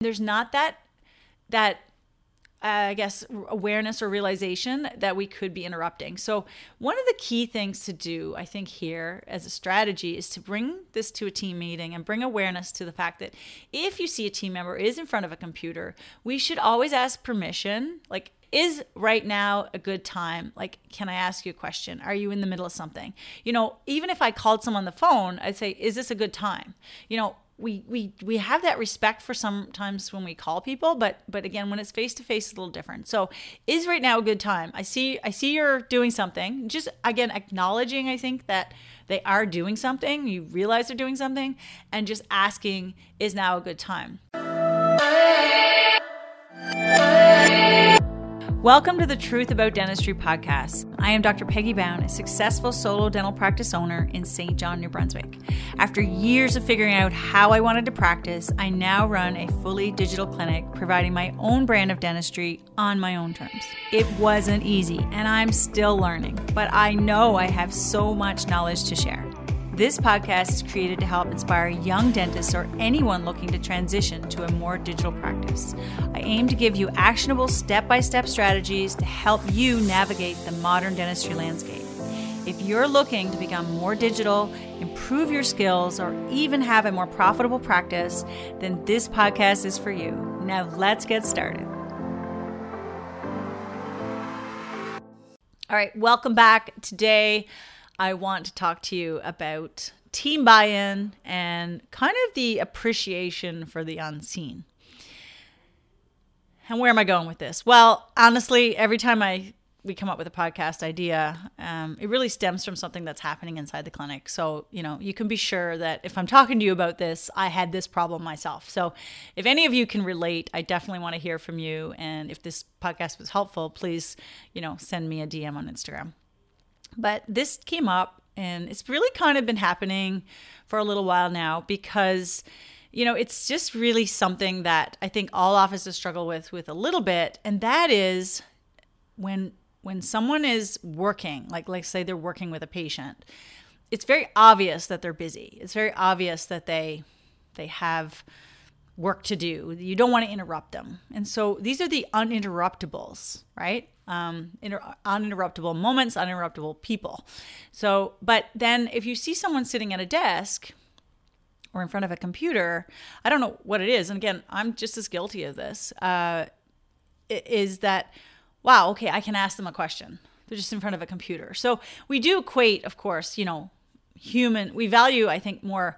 there's not that that uh, I guess awareness or realization that we could be interrupting. So one of the key things to do, I think here as a strategy is to bring this to a team meeting and bring awareness to the fact that if you see a team member is in front of a computer, we should always ask permission, like is right now a good time? Like, can I ask you a question? Are you in the middle of something? You know, even if I called someone on the phone, I'd say, is this a good time? You know, we we we have that respect for sometimes when we call people but but again when it's face to face it's a little different. So is right now a good time? I see i see you're doing something. Just again acknowledging i think that they are doing something. You realize they're doing something and just asking is now a good time Welcome to the Truth About Dentistry podcast. I am Dr. Peggy Bown, a successful solo dental practice owner in St. John, New Brunswick. After years of figuring out how I wanted to practice, I now run a fully digital clinic providing my own brand of dentistry on my own terms. It wasn't easy, and I'm still learning, but I know I have so much knowledge to share. This podcast is created to help inspire young dentists or anyone looking to transition to a more digital practice. I aim to give you actionable step by step strategies to help you navigate the modern dentistry landscape. If you're looking to become more digital, improve your skills, or even have a more profitable practice, then this podcast is for you. Now, let's get started. All right, welcome back. Today, I want to talk to you about team buy in and kind of the appreciation for the unseen. And where am I going with this? Well, honestly, every time I we come up with a podcast idea, um, it really stems from something that's happening inside the clinic. So, you know, you can be sure that if I'm talking to you about this, I had this problem myself. So, if any of you can relate, I definitely want to hear from you. And if this podcast was helpful, please, you know, send me a DM on Instagram. But this came up and it's really kind of been happening for a little while now because you know it's just really something that i think all offices struggle with with a little bit and that is when when someone is working like like say they're working with a patient it's very obvious that they're busy. It's very obvious that they they have work to do you don't want to interrupt them and so these are the uninterruptibles right um, inter- uninterruptible moments, uninterruptible people. So, but then if you see someone sitting at a desk or in front of a computer, I don't know what it is. And again, I'm just as guilty of this. Uh, is that, wow, okay, I can ask them a question. They're just in front of a computer. So we do equate, of course, you know, human, we value, I think, more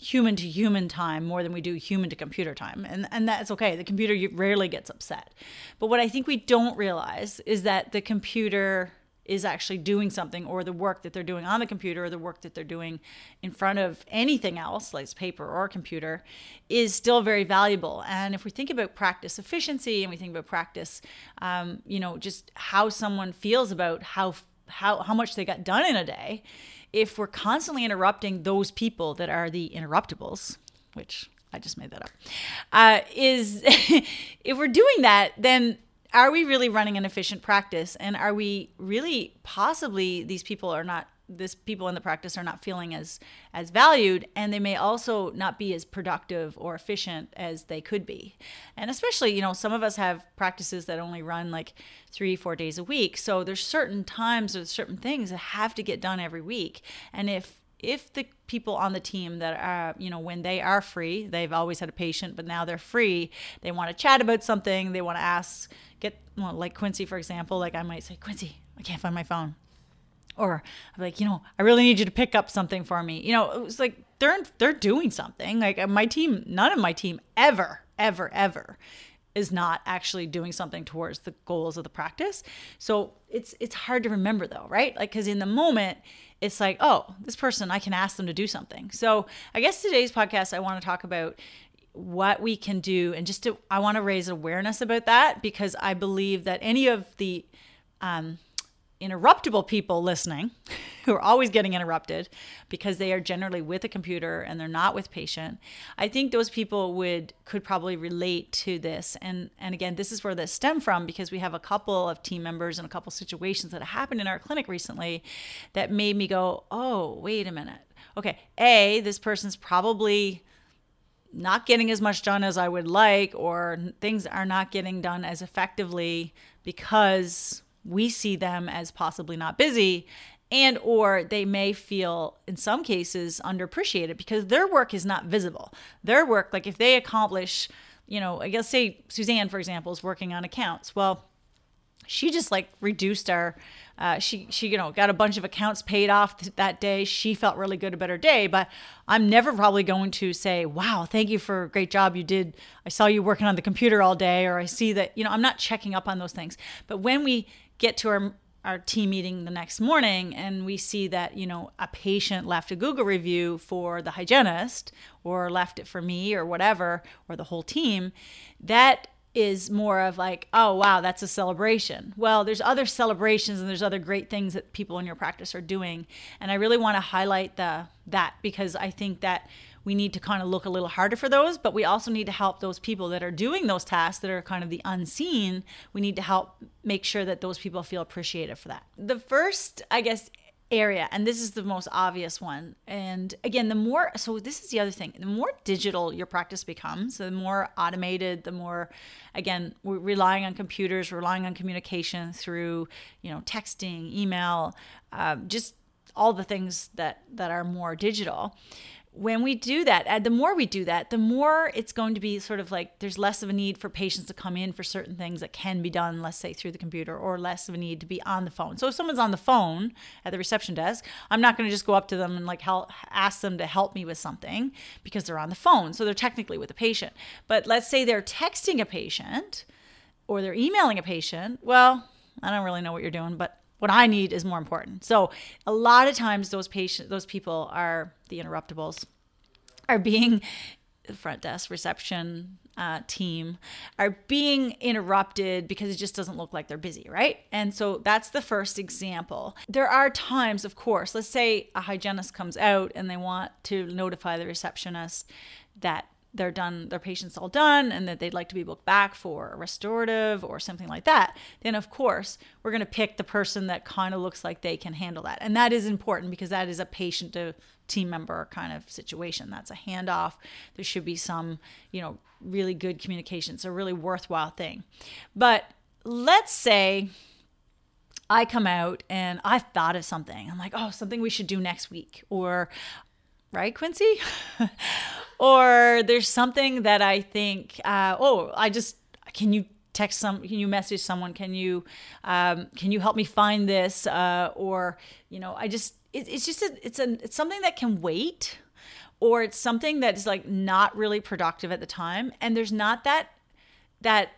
human to human time more than we do human to computer time. And, and that's okay. The computer rarely gets upset. But what I think we don't realize is that the computer is actually doing something or the work that they're doing on the computer or the work that they're doing in front of anything else like paper or computer is still very valuable and if we think about practice efficiency and we think about practice um, you know just how someone feels about how how, how much they got done in a day if we're constantly interrupting those people that are the interruptibles, which I just made that up, uh, is if we're doing that, then are we really running an efficient practice? And are we really possibly these people are not this people in the practice are not feeling as as valued and they may also not be as productive or efficient as they could be. And especially you know some of us have practices that only run like three four days a week. So there's certain times or certain things that have to get done every week. And if if the people on the team that are you know when they are free they've always had a patient but now they're free they want to chat about something they want to ask get well, like quincy for example like i might say quincy i can't find my phone or I'm like, you know, I really need you to pick up something for me. You know, it was like they're they're doing something. Like my team, none of my team ever, ever, ever is not actually doing something towards the goals of the practice. So it's it's hard to remember though, right? Like cuz in the moment it's like, oh, this person I can ask them to do something. So I guess today's podcast I want to talk about what we can do and just to I want to raise awareness about that because I believe that any of the um, interruptible people listening who are always getting interrupted because they are generally with a computer and they're not with patient. I think those people would could probably relate to this. And and again this is where this stem from because we have a couple of team members and a couple situations that happened in our clinic recently that made me go oh wait a minute. Okay a this person's probably not getting as much done as I would like, or things are not getting done as effectively because we see them as possibly not busy and or they may feel in some cases underappreciated because their work is not visible. Their work like if they accomplish you know i guess say suzanne for example is working on accounts. Well she just like reduced our uh, she she you know got a bunch of accounts paid off th- that day. She felt really good about her day but i'm never probably going to say wow thank you for a great job you did. I saw you working on the computer all day or i see that you know i'm not checking up on those things. But when we get to our our team meeting the next morning and we see that you know a patient left a google review for the hygienist or left it for me or whatever or the whole team that is more of like oh wow that's a celebration well there's other celebrations and there's other great things that people in your practice are doing and i really want to highlight the that because i think that we need to kind of look a little harder for those, but we also need to help those people that are doing those tasks that are kind of the unseen. We need to help make sure that those people feel appreciated for that. The first, I guess, area and this is the most obvious one. And again the more so this is the other thing the more digital your practice becomes the more automated the more again we're relying on computers relying on communication through you know texting email uh, just all the things that that are more digital when we do that, uh, the more we do that, the more it's going to be sort of like there's less of a need for patients to come in for certain things that can be done, let's say through the computer, or less of a need to be on the phone. So if someone's on the phone at the reception desk, I'm not going to just go up to them and like help, ask them to help me with something because they're on the phone. So they're technically with a patient. But let's say they're texting a patient or they're emailing a patient. Well, I don't really know what you're doing, but what I need is more important. So a lot of times those patients, those people are the interruptibles, are being the front desk reception uh, team are being interrupted because it just doesn't look like they're busy, right? And so that's the first example. There are times, of course, let's say a hygienist comes out and they want to notify the receptionist that they're done, their patient's all done, and that they'd like to be booked back for a restorative or something like that, then of course we're going to pick the person that kind of looks like they can handle that. And that is important because that is a patient to team member kind of situation. That's a handoff. There should be some, you know, really good communication. It's a really worthwhile thing. But let's say I come out and I thought of something. I'm like, oh, something we should do next week. Or right, Quincy? or there's something that I think, uh, oh, I just, can you text some can you message someone? Can you um, can you help me find this? Uh, or you know i just it, it's just a, it's a it's something that can wait or it's something that is like not really productive at the time. And there's not that that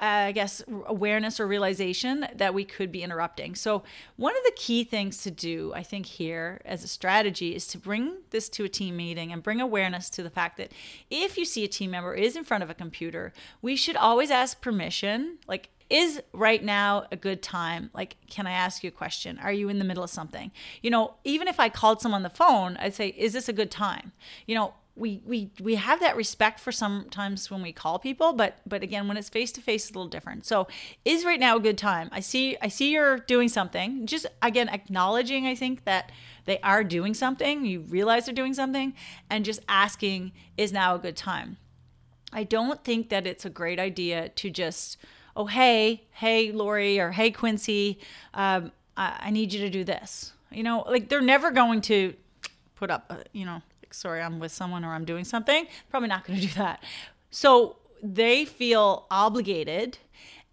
Uh, I guess, awareness or realization that we could be interrupting. So, one of the key things to do, I think, here as a strategy is to bring this to a team meeting and bring awareness to the fact that if you see a team member is in front of a computer, we should always ask permission. Like, is right now a good time? Like, can I ask you a question? Are you in the middle of something? You know, even if I called someone on the phone, I'd say, is this a good time? You know, we we we have that respect for sometimes when we call people but but again when it's face to face it's a little different. So is right now a good time? I see i see you're doing something. Just again acknowledging i think that they are doing something you realize they're doing something and just asking is now a good time? I don't think that it's a great idea to just oh hey hey lori or hey quincy um, I, I need you to do this. You know like they're never going to put up uh, you know like, sorry, I'm with someone or I'm doing something, probably not going to do that. So they feel obligated.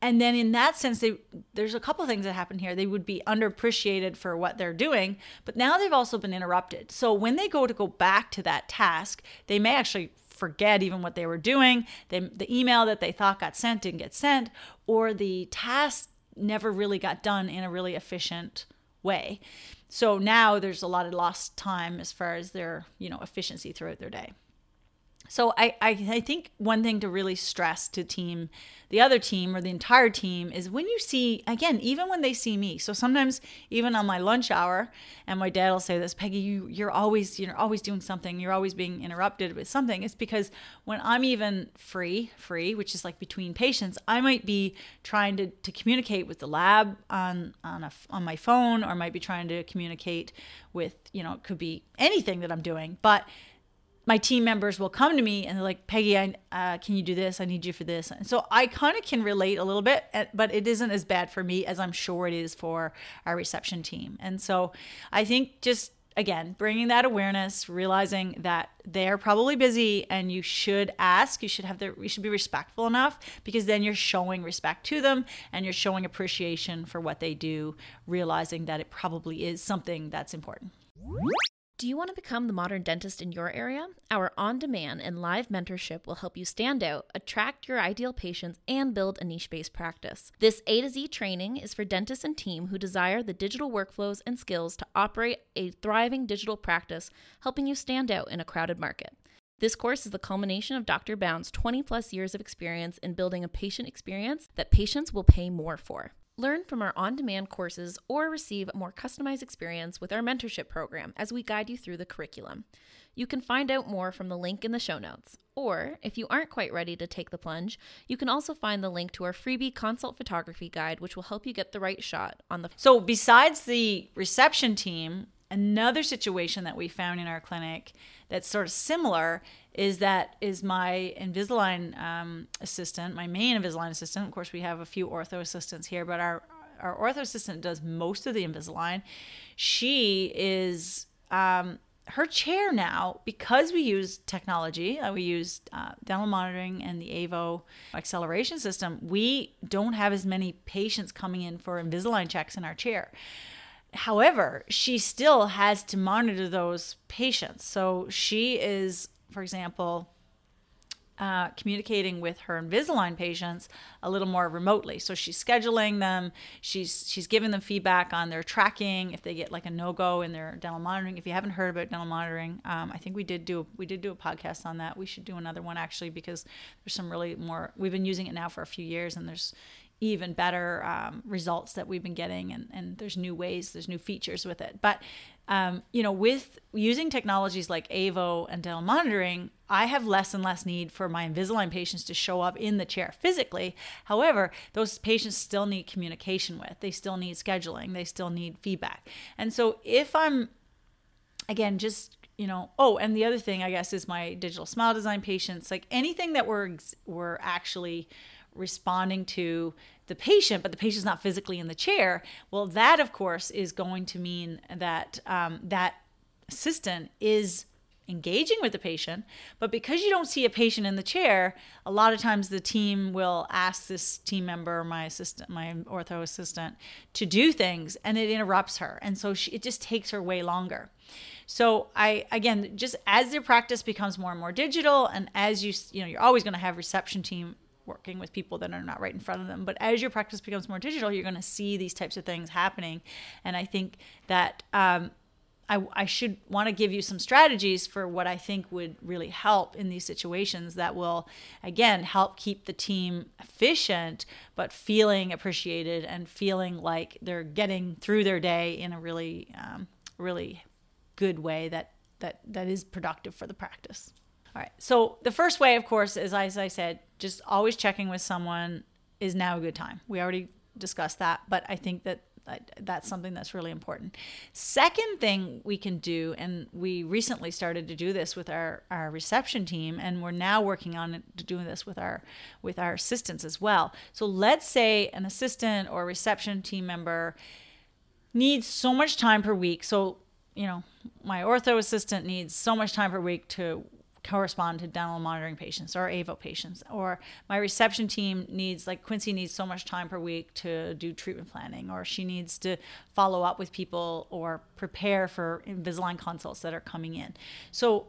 And then in that sense, they, there's a couple things that happen here. They would be underappreciated for what they're doing, but now they've also been interrupted. So when they go to go back to that task, they may actually forget even what they were doing. They, the email that they thought got sent didn't get sent, or the task never really got done in a really efficient way. So now there's a lot of lost time as far as their, you know, efficiency throughout their day. So I, I, I think one thing to really stress to team, the other team or the entire team is when you see again, even when they see me. So sometimes even on my lunch hour, and my dad will say this, Peggy, you you're always you're always doing something. You're always being interrupted with something. It's because when I'm even free, free, which is like between patients, I might be trying to, to communicate with the lab on on a, on my phone, or might be trying to communicate with you know it could be anything that I'm doing, but my team members will come to me and they're like, Peggy, I, uh, can you do this? I need you for this. And so I kind of can relate a little bit, but it isn't as bad for me as I'm sure it is for our reception team. And so I think just again, bringing that awareness, realizing that they're probably busy and you should ask, you should have the, you should be respectful enough because then you're showing respect to them and you're showing appreciation for what they do, realizing that it probably is something that's important. Do you want to become the modern dentist in your area? Our on demand and live mentorship will help you stand out, attract your ideal patients, and build a niche based practice. This A to Z training is for dentists and team who desire the digital workflows and skills to operate a thriving digital practice, helping you stand out in a crowded market. This course is the culmination of Dr. Bown's 20 plus years of experience in building a patient experience that patients will pay more for. Learn from our on demand courses or receive a more customized experience with our mentorship program as we guide you through the curriculum. You can find out more from the link in the show notes. Or, if you aren't quite ready to take the plunge, you can also find the link to our freebie consult photography guide, which will help you get the right shot on the. So, besides the reception team, another situation that we found in our clinic that's sort of similar is that is my Invisalign um, assistant, my main Invisalign assistant. Of course, we have a few ortho assistants here, but our our ortho assistant does most of the Invisalign. She is um, her chair now because we use technology. Uh, we use uh, dental monitoring and the avo acceleration system. We don't have as many patients coming in for Invisalign checks in our chair. However, she still has to monitor those patients. So she is, for example, uh, communicating with her Invisalign patients a little more remotely. So she's scheduling them. She's she's giving them feedback on their tracking if they get like a no go in their dental monitoring. If you haven't heard about dental monitoring, um, I think we did do we did do a podcast on that. We should do another one actually because there's some really more. We've been using it now for a few years, and there's even better um, results that we've been getting and, and there's new ways there's new features with it. But um, you know with using technologies like avo and dental monitoring i have less and less need for my invisalign patients to show up in the chair physically. However those patients still need communication with they still need scheduling they still need feedback. And so if i'm again just you know oh and the other thing i guess is my digital smile design patients. Like anything that we're we're actually responding to the patient, but the patient's not physically in the chair, well, that of course is going to mean that um, that assistant is engaging with the patient. But because you don't see a patient in the chair, a lot of times the team will ask this team member, my assistant, my ortho assistant, to do things, and it interrupts her, and so she, it just takes her way longer. So I again, just as your practice becomes more and more digital, and as you you know, you're always going to have reception team working with people that are not right in front of them. But as your practice becomes more digital, you're going to see these types of things happening. And I think that um, I, I should want to give you some strategies for what I think would really help in these situations that will, again, help keep the team efficient, but feeling appreciated and feeling like they're getting through their day in a really, um, really good way that, that, that is productive for the practice. All right. So the first way, of course, is as I said, just always checking with someone is now a good time. We already discussed that, but I think that that's something that's really important. Second thing we can do, and we recently started to do this with our, our reception team, and we're now working on doing this with our with our assistants as well. So let's say an assistant or reception team member needs so much time per week. So you know, my ortho assistant needs so much time per week to correspond to dental monitoring patients or Aavo patients. Or my reception team needs, like Quincy needs so much time per week to do treatment planning, or she needs to follow up with people or prepare for Invisalign consults that are coming in. So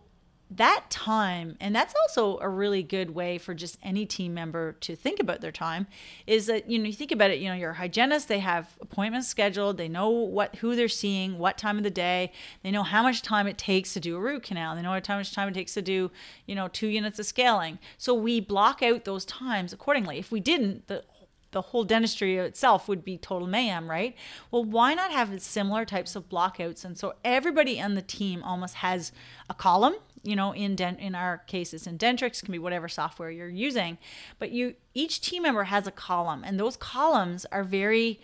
that time and that's also a really good way for just any team member to think about their time is that you know you think about it you know your hygienist they have appointments scheduled they know what who they're seeing what time of the day they know how much time it takes to do a root canal they know how much time it takes to do you know two units of scaling so we block out those times accordingly if we didn't the the whole dentistry itself would be total mayhem, right? Well, why not have similar types of blockouts? And so everybody on the team almost has a column you know in dent in our case it's in dentrix can be whatever software you're using but you each team member has a column and those columns are very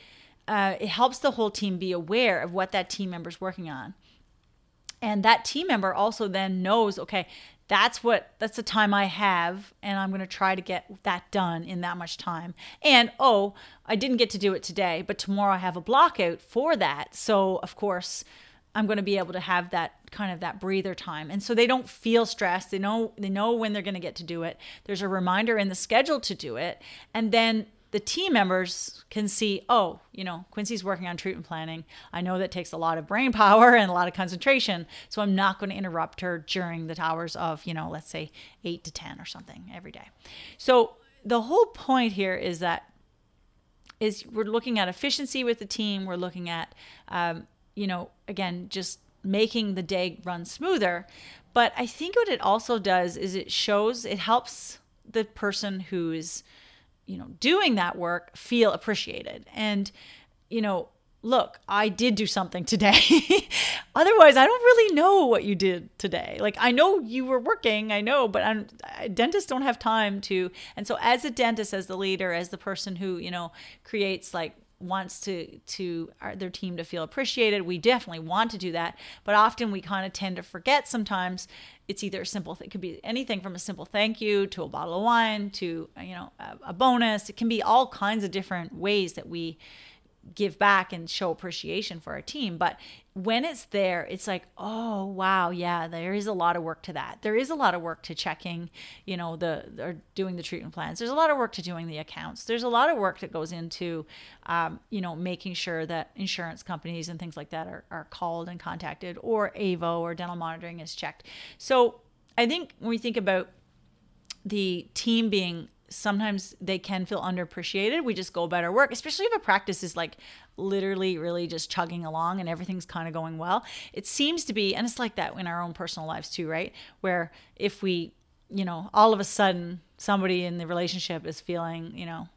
uh, it helps the whole team be aware of what that team member's working on and that team member also then knows okay that's what that's the time I have and I'm going to try to get that done in that much time. And oh, I didn't get to do it today, but tomorrow I have a block out for that. So, of course, I'm going to be able to have that kind of that breather time. And so they don't feel stressed. They know they know when they're going to get to do it. There's a reminder in the schedule to do it. And then the team members can see, oh, you know, Quincy's working on treatment planning. I know that takes a lot of brain power and a lot of concentration. So I'm not going to interrupt her during the hours of, you know, let's say eight to 10 or something every day. So the whole point here is that is we're looking at efficiency with the team. We're looking at, um, you know, again, just making the day run smoother. But I think what it also does is it shows, it helps the person who's you know, doing that work feel appreciated. And, you know, look, I did do something today. Otherwise, I don't really know what you did today. Like, I know you were working, I know, but I'm, dentists don't have time to. And so, as a dentist, as the leader, as the person who, you know, creates like wants to to our, their team to feel appreciated. We definitely want to do that but often we kind of tend to forget sometimes. It's either a simple it could be anything from a simple thank you to a bottle of wine to you know a, a bonus. It can be all kinds of different ways that we give back and show appreciation for our team. But when it's there, it's like, oh wow, yeah, there is a lot of work to that. There is a lot of work to checking, you know, the or doing the treatment plans. There's a lot of work to doing the accounts. There's a lot of work that goes into, um, you know, making sure that insurance companies and things like that are, are called and contacted, or AVO or dental monitoring is checked. So I think when we think about the team being sometimes they can feel underappreciated. We just go about our work, especially if a practice is like literally really just chugging along and everything's kind of going well. It seems to be, and it's like that in our own personal lives too, right? Where if we, you know, all of a sudden somebody in the relationship is feeling, you know,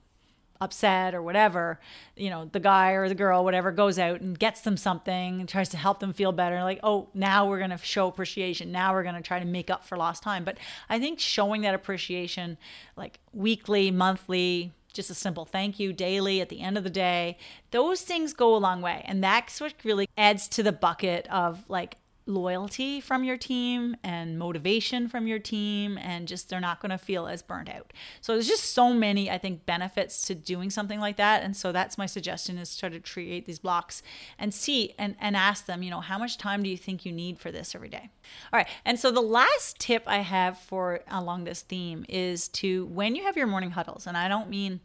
upset or whatever, you know, the guy or the girl, whatever, goes out and gets them something and tries to help them feel better. Like, oh, now we're going to show appreciation. Now we're going to try to make up for lost time. But I think showing that appreciation, like weekly, monthly, just a simple thank you daily at the end of the day, those things go a long way. And that's what really adds to the bucket of like loyalty from your team and motivation from your team and just they're not going to feel as burnt out. So there's just so many i think benefits to doing something like that. And so that's my suggestion is try to create these blocks and see and, and ask them you know how much time do you think you need for this every day? All right and so the last tip i have for along this theme is to when you have your morning huddles and i don't mean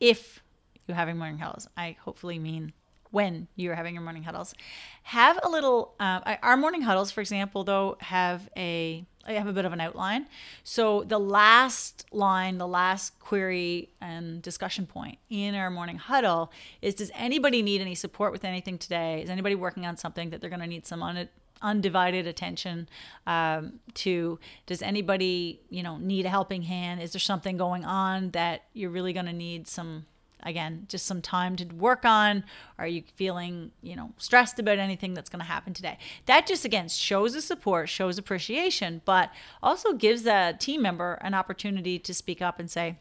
if you're having morning huddles i hopefully mean when you're having your morning huddles. Have a little. Uh, our morning huddles, for example, though, have a have a bit of an outline. So the last line, the last query and discussion point in our morning huddle is: Does anybody need any support with anything today? Is anybody working on something that they're going to need some on undivided attention um, to does anybody you know need a helping hand is there something going on that you're really going to need some again just some time to work on. Are you feeling you know stressed about anything that's going to happen today? That just again shows the support shows appreciation but also gives a team member an opportunity to speak up and say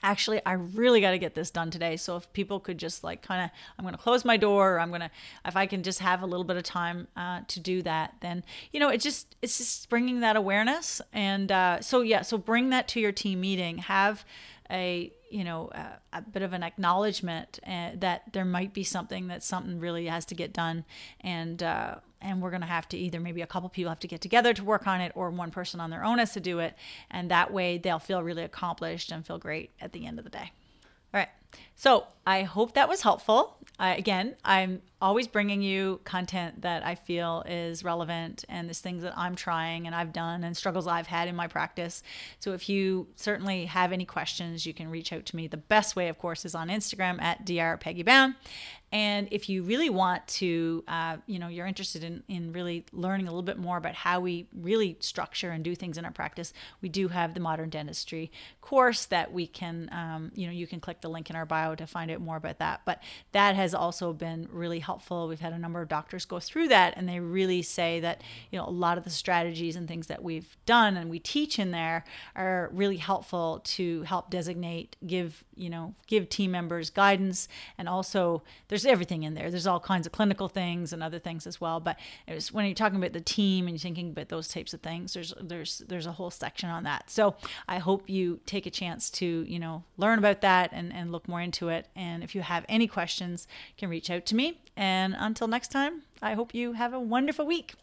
actually i really got to get this done today. So if people could just like kind of i'm going to close my door or i'm going to if i can just have a little bit of time uh, to do that then you know it just it's just bringing that awareness and uh, so yeah so bring that to your team meeting. Have a you know a, a bit of an acknowledgement uh, that there might be something that something really has to get done. And uh, and we're going to have to either maybe a couple people have to get together to work on it or one person on their own has to do it. And that way they'll feel really accomplished and feel great at the end of the day. All right so I hope that was helpful. Again, I'm always bringing you content that I feel is relevant and there's things that I'm trying and I've done and struggles I've had in my practice. So if you certainly have any questions, you can reach out to me. The best way, of course, is on Instagram at Dr. Peggy Bown. And if you really want to, uh, you know, you're interested in, in really learning a little bit more about how we really structure and do things in our practice, we do have the modern dentistry course that we can, um, you know, you can click the link in our bio to find out more about that. But that has also been really helpful. We've had a number of doctors go through that, and they really say that you know a lot of the strategies and things that we've done and we teach in there are really helpful to help designate, give you know, give team members guidance, and also there's everything in there. There's all kinds of clinical things and other things as well. But it was when you're talking about the team and you're thinking about those types of things, there's there's there's a whole section on that. So I hope you take a chance to you know learn about that and and more into it. And if you have any questions, you can reach out to me. And until next time, I hope you have a wonderful week.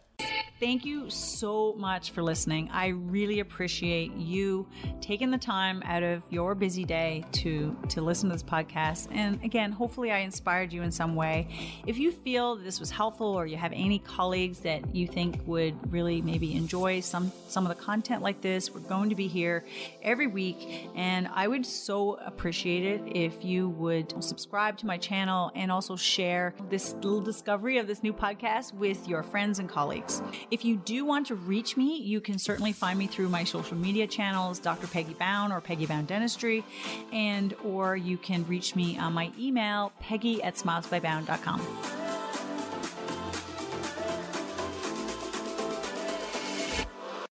Thank you so much for listening. I really appreciate you taking the time out of your busy day to to listen to this podcast. And again, hopefully I inspired you in some way. If you feel this was helpful or you have any colleagues that you think would really maybe enjoy some some of the content like this, we're going to be here every week and I would so appreciate it if you would subscribe to my channel and also share this little discovery of this new podcast with your friends and colleagues. If you do want to reach me, you can certainly find me through my social media channels, Dr. Peggy Bown or Peggy Bown Dentistry, and or you can reach me on my email, peggy at smilesbybown.com.